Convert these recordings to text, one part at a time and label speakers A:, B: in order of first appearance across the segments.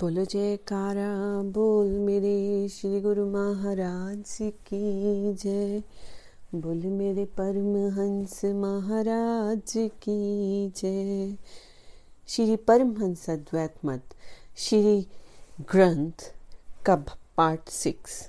A: बोलो जयकारा, बोल मेरे श्री गुरु महाराज की जय। बोल मेरे परमहंस महाराज की जय। श्री परमहंस अद्वैत मत, श्री ग्रंथ का पार्ट सिक्स।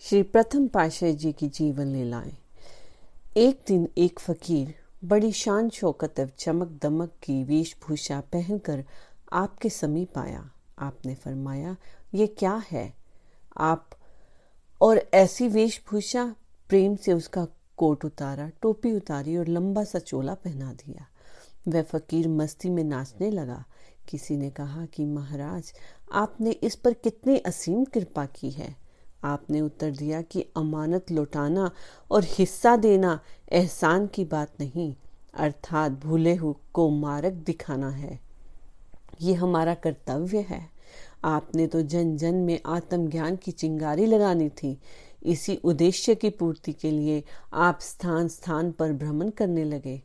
A: श्री प्रथम पाशाह जी की जीवन लीलाएँ। एक दिन एक फकीर बड़ी शान शौकत चमक दमक की वेशभूषा पहनकर आपके समीप आया। आपने फरमाया, ये क्या है? आप, और ऐसी वेशभूषा प्रेम से उसका कोट उतारा, टोपी उतारी और लंबा सा चोला पहना दिया। वह फकीर मस्ती में नाचने लगा। किसी ने कहा कि, महाराज, आपने इस पर कितनी असीम कृपा की है। आपने उत्तर दिया कि अमानत लौटाना और हिस्सा देना एहसान की बात नहीं, अर्थात भूले को मार्ग दिखाना है। ये हमारा कर्तव्य है। आपने तो जन जन में आत्मज्ञान की चिंगारी लगानी थी। इसी उद्देश्य की पूर्ति के लिए आप स्थान स्थान पर भ्रमण करने लगे।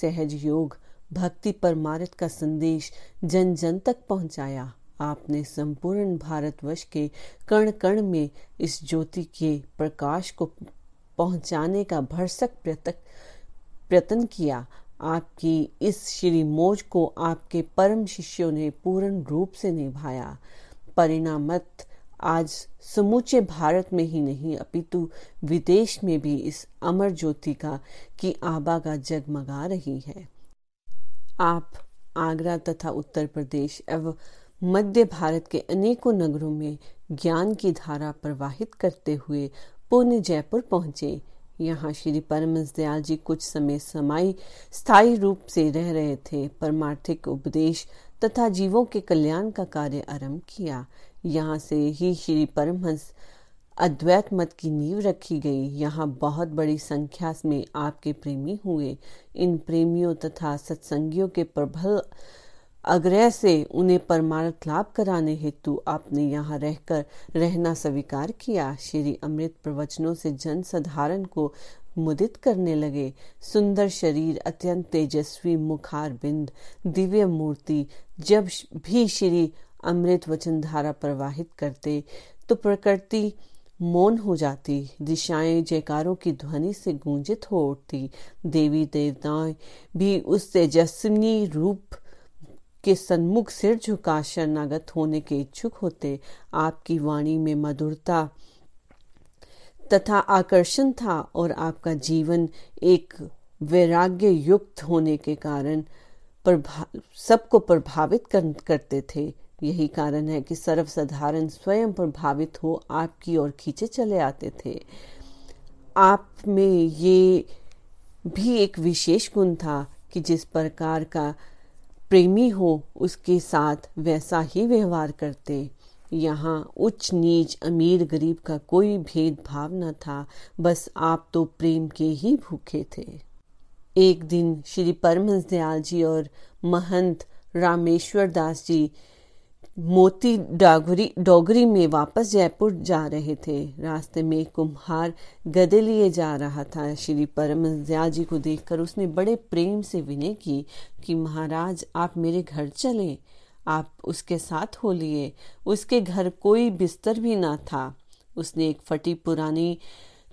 A: सहज योग, भक्ति परमारथ का संदेश जन जन तक पहुँचाया। आपने संपूर्ण भारतवर्ष के कण कण में इस ज्योति के प्रकाश को पहुँचाने का भरसक प्रयत्न किया। आपकी इस श्री मोज को आपके परम शिष्यों ने पूर्ण रूप से निभाया। परिणामत आज समूचे भारत में ही नहीं, अपितु विदेश में भी इस अमर ज्योति का की आबा का जगमगा रही है। आप आगरा तथा उत्तर प्रदेश एवं मध्य भारत के अनेकों नगरों में ज्ञान की धारा प्रवाहित करते हुए पुण्य जयपुर पहुँचे। यहाँ श्री परमस दयाल जी कुछ समय समाई स्थायी रूप से रह रहे थे, परमार्थिक उपदेश तथा जीवों के कल्याण का कार्य आरंभ किया। यहाँ से ही श्री परमहंस अद्वैत मत की नींव रखी गई। यहाँ बहुत बड़ी संख्या में आपके प्रेमी हुए। इन प्रेमियों तथा सत्संगियों के प्रबल आग्रह से उन्हें परमार्थ लाभ कराने हेतु आपने यहाँ रहकर रहना स्वीकार किया, श्री अमृत प्रवचनों से जन साधारण को मुदित करने लगे। सुंदर शरीर, अत्यंत तेजस्वी मुखार बिंद, दिव्य मूर्ति, जब भी श्री अमृत वचन धारा प्रवाहित करते तो प्रकृति मौन हो जाती, दिशाएँ जयकारों की ध्वनि से गूंजित हो उठती। देवी देवताएँ भी उस तेजस्वी रूप के सन्मुख सिर झुका शरणागत होने के इच्छुक होते आपकी वाणी में मधुरता तथा आकर्षण था और आपका जीवन एक वैराग्य युक्त होने के कारण प्रभा, सबको प्रभावित कर, करते थे। यही कारण है कि सर्वसाधारण स्वयं प्रभावित हो आपकी ओर खींचे चले आते थे। आप में ये भी एक विशेष गुण था कि जिस प्रकार का प्रेमी हो, उसके साथ वैसा ही व्यवहार करते। यहाँ उच्च नीच अमीर गरीब का कोई भेदभाव न था, बस आप तो प्रेम के ही भूखे थे। एक दिन श्री परमहंस दयाल जी और महंत रामेश्वर दास जी मोती डागरी, डोगरी में वापस जयपुर जा रहे थे। रास्ते में कुम्हार गदे लिए जा रहा था। श्री परम जी को देखकर उसने बड़े प्रेम से विनय की कि, महाराज, आप मेरे घर चले। आप उसके साथ हो लिए। उसके घर कोई बिस्तर भी ना था। उसने एक फटी पुरानी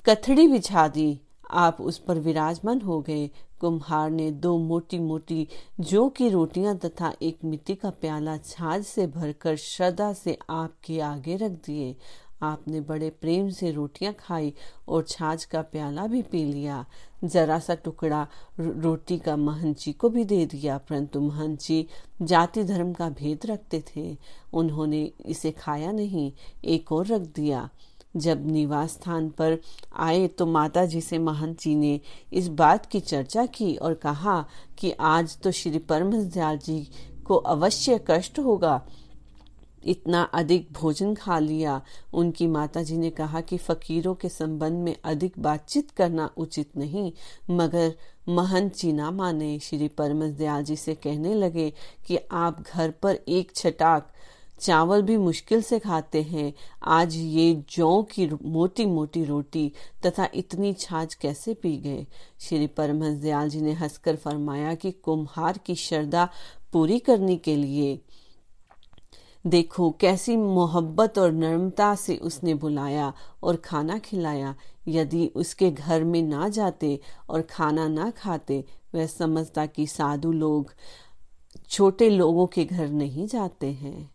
A: कथड़ी बिछा दी। आप उस पर विराजमान हो गए। कुम्हार ने दो मोटी मोटी जो की रोटियाँ तथा एक मिट्टी का प्याला छाछ से भरकर श्रद्धा से आपके आगे रख दिए। आपने बड़े प्रेम से रोटियाँ खाई और छाछ का प्याला भी पी लिया। जरा सा टुकड़ा रोटी का महंची को भी दे दिया, परंतु महंची जाति धर्म का भेद रखते थे। उन्होंने इसे खाया नहीं, एक और रख दिया। जब निवास स्थान पर आए तो माता जी से महंत जी ने इस बात की चर्चा की और कहा कि आज तो श्री परमहंस जी को अवश्य कष्ट होगा। इतना अधिक भोजन खा लिया। उनकी माता जी ने कहा कि फकीरों के संबंध में अधिक बातचीत करना उचित नहीं, मगर महंत जी ना माने। श्री परमस दयाल जी से कहने लगे कि आप घर पर एक छटाक चावल भी मुश्किल से खाते हैं। आज ये जौ की मोटी मोटी रोटी तथा इतनी छाछ कैसे पी गए? श्री परमहंस दयाल जी ने हंसकर फरमाया कि कुम्हार की श्रद्धा पूरी करने के लिए। देखो, कैसी मोहब्बत और नर्मता से उसने बुलाया और खाना खिलाया। यदि उसके घर में ना जाते और खाना ना खाते, वह समझता कि साधु लोग, छोटे लोगों के घर नहीं जाते हैं।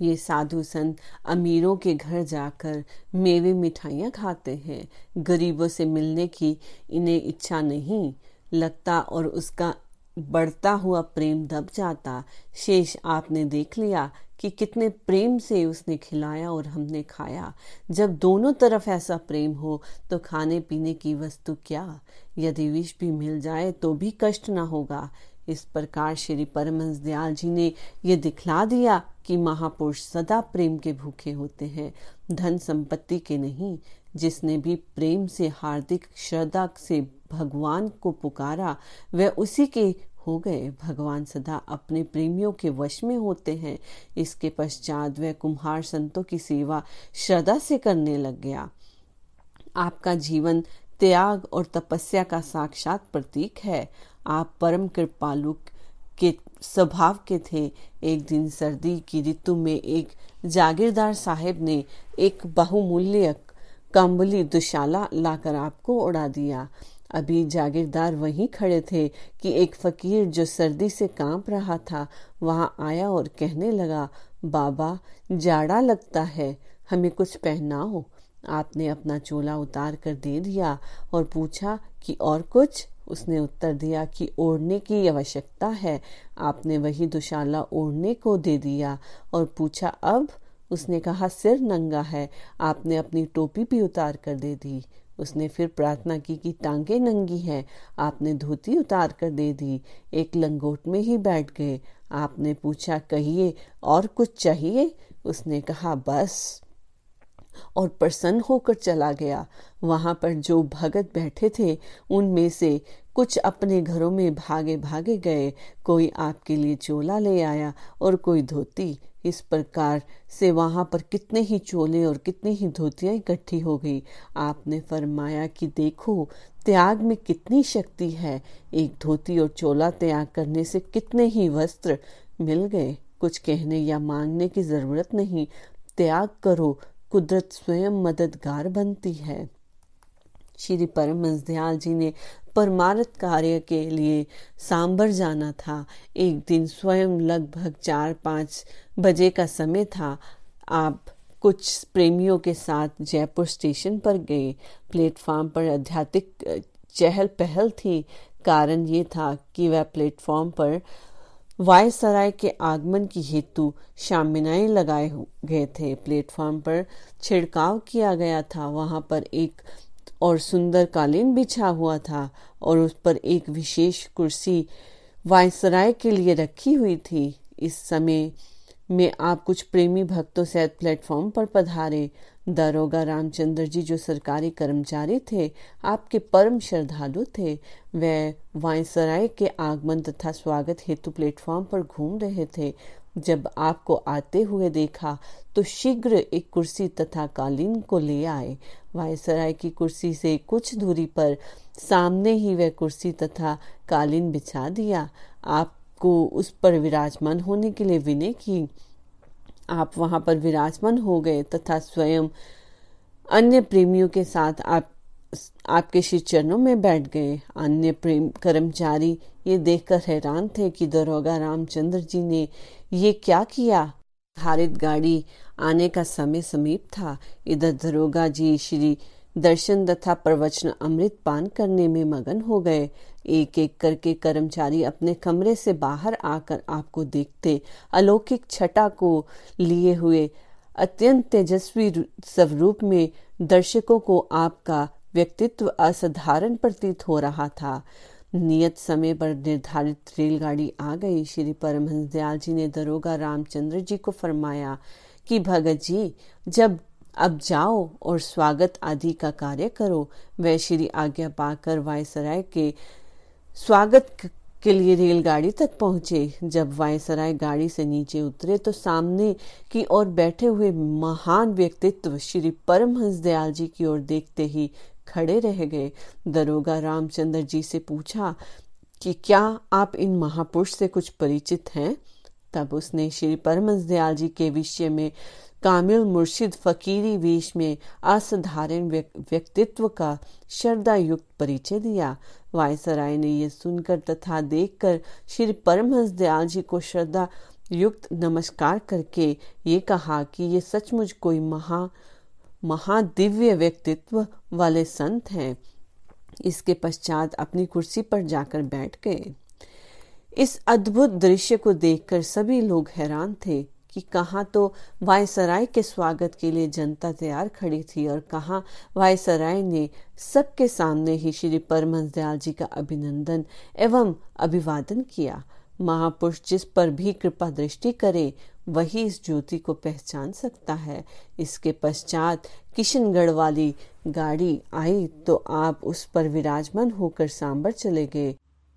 A: ये साधु संत अमीरों के घर जाकर मेवे मिठाइयाँ खाते हैं। गरीबों से मिलने की इन्हें इच्छा नहीं। लगता और उसका बढ़ता हुआ प्रेम दब जाता। शेष आपने देख लिया कि कितने प्रेम से उसने खिलाया और हमने खाया। जब दोनों तरफ़ ऐसा प्रेम हो तो खाने पीने की वस्तु क्या? यदि विष भी मिल जाए तो भी कष्ट ना होगा। इस प्रकार श्री परमंश दयाल जी ने ये दिखला दिया कि महापुरुष सदा प्रेम के भूखे होते हैं, धन संपत्ति के नहीं, जिसने भी प्रेम से, हार्दिक श्रद्धा से भगवान को पुकारा वह उसी के हो गए। भगवान सदा अपने प्रेमियों के वश में होते हैं। इसके पश्चात वह कुम्हार संतों की सेवा श्रद्धा से करने लग गया। आपका जीवन त्याग और तपस्या का साक्षात प्रतीक है। आप परम कृपालु के स्वभाव के थे। एक दिन सर्दी की ऋतु में एक जागीरदार साहेब ने एक बहुमूल्य कंबली दुशाला लाकर आपको उड़ा दिया। अभी जागीरदार वहीं खड़े थे कि एक फकीर जो सर्दी से काँप रहा था, वहाँ आया और कहने लगा, बाबा, जाड़ा लगता है, हमें कुछ पहनाओ। आपने अपना चोला उतार कर दे दिया और पूछा, कि और कुछ? उसने उत्तर दिया कि ओढ़ने की आवश्यकता है। आपने वही दुशाला ओढ़ने को दे दिया। और पूछा, अब? उसने कहा, सिर नंगा है। आपने अपनी टोपी भी उतार कर दे दी। उसने फिर प्रार्थना की कि टांगे नंगी हैं। आपने धोती उतार कर दे दी। एक लंगोट में ही बैठ गए। आपने पूछा, कहिए, और कुछ चाहिए? उसने कहा, बस। और प्रसन्न होकर चला गया। वहाँ पर जो भगत बैठे थे, उनमें से कुछ अपने घरों में भागे भागे गए। कोई आपके लिए चोला ले आया और कोई धोती। इस प्रकार से वहाँ पर कितने ही चोले और कितनी ही धोतियाँ इकट्ठी हो गई। आपने फरमाया कि देखो, त्याग में कितनी शक्ति है। एक धोती और चोला त्याग करने से कितने ही वस्त्र मिल गए। कुछ कहने या मांगने की ज़रूरत नहीं। त्याग करो कुदरत स्वयं मददगार बनती है। श्री परम दयाल जी ने परमारथ कार्य के लिए सांबर जाना था। एक दिन स्वयं लगभग चार पाँच बजे का समय था। आप कुछ प्रेमियों के साथ जयपुर स्टेशन पर गए। प्लेटफॉर्म पर आध्यात्मिक चहल पहल थी। कारण ये था कि वह प्लेटफॉर्म पर वायसराय के आगमन की हेतु शामिनाएँ लगाए गए थे। प्लेटफॉर्म पर छिड़काव किया गया था। वहाँ पर एक और सुंदर कालीन बिछा हुआ था और उस पर एक विशेष कुर्सी वायसराय के लिए रखी हुई थी। इस समय में आप कुछ प्रेमी भक्तों सहित प्लेटफॉर्म पर पधारे। दारोगा रामचंद्र जी जो सरकारी कर्मचारी थे, आपके परम श्रद्धालु थे। वे वायसराय के आगमन तथा स्वागत हेतु प्लेटफॉर्म पर घूम रहे थे। जब आपको आते हुए देखा तो शीघ्र एक कुर्सी तथा कालीन को ले आए। वायसराय की कुर्सी से कुछ दूरी पर सामने ही वह कुर्सी तथा कालीन बिछा दिया। आपको उस पर विराजमान होने के लिए विनय की आप वहाँ पर विराजमान हो गए तथा स्वयं अन्य प्रेमियों के साथ आप, आपके श्री चरणों में बैठ गए। अन्य प्रेम कर्मचारी ये देखकर हैरान थे कि दरोगा रामचंद्र जी ने ये क्या किया? हारित गाड़ी आने का समय समीप था। इधर दरोगा जी श्री दर्शन तथा प्रवचन अमृत पान करने में मगन हो गए। एक एक करके कर्मचारी अपने कमरे से बाहर आकर आपको देखते। अलौकिक छटा को लिए हुए अत्यंत तेजस्वी स्वरूप में दर्शकों को आपका व्यक्तित्व असाधारण प्रतीत हो रहा था। नियत समय पर निर्धारित रेलगाड़ी आ गई। श्री परमहंस दयाल जी ने दरोगा रामचंद्र जी को फरमाया कि, भगत जी, जब अब जाओ और स्वागत आदि का कार्य करो। वह श्री आज्ञा पाकर वायसराय के स्वागत के लिए रेलगाड़ी तक पहुँचे। जब वायसराय गाड़ी से नीचे उतरे तो सामने की ओर बैठे हुए महान व्यक्तित्व श्री परमहंस दयाल जी की ओर देखते ही खड़े रह गए। दरोगा रामचंद्र जी से पूछा कि क्या आप इन महापुरुष से कुछ परिचित हैं? तब उसने श्री परमस दयाल जी के विषय में कामिल मुर्शिद फकीरी वेश में असाधारण व्यक्तित्व का श्रद्धा युक्त परिचय दिया। वायसराय ने यह सुनकर तथा देखकर श्री परमहंस दयाल जी को श्रद्धा युक्त नमस्कार करके ये कहा कि ये सचमुच कोई महा, महादिव्य व्यक्तित्व वाले संत हैं। इसके पश्चात अपनी कुर्सी पर जाकर बैठ गए। इस अद्भुत दृश्य को देखकर सभी लोग हैरान थे कि कहाँ तो वायसराय के स्वागत के लिए जनता तैयार खड़ी थी और कहाँ वायसराय ने सबके सामने ही श्री परमहंस दयाल जी का अभिनंदन एवं अभिवादन किया। महापुरुष जिस पर भी कृपा दृष्टि करे, वही इस ज्योति को पहचान सकता है। इसके पश्चात किशनगढ़ वाली गाड़ी आई तो आप उस पर विराजमान होकर सांबर चले गए।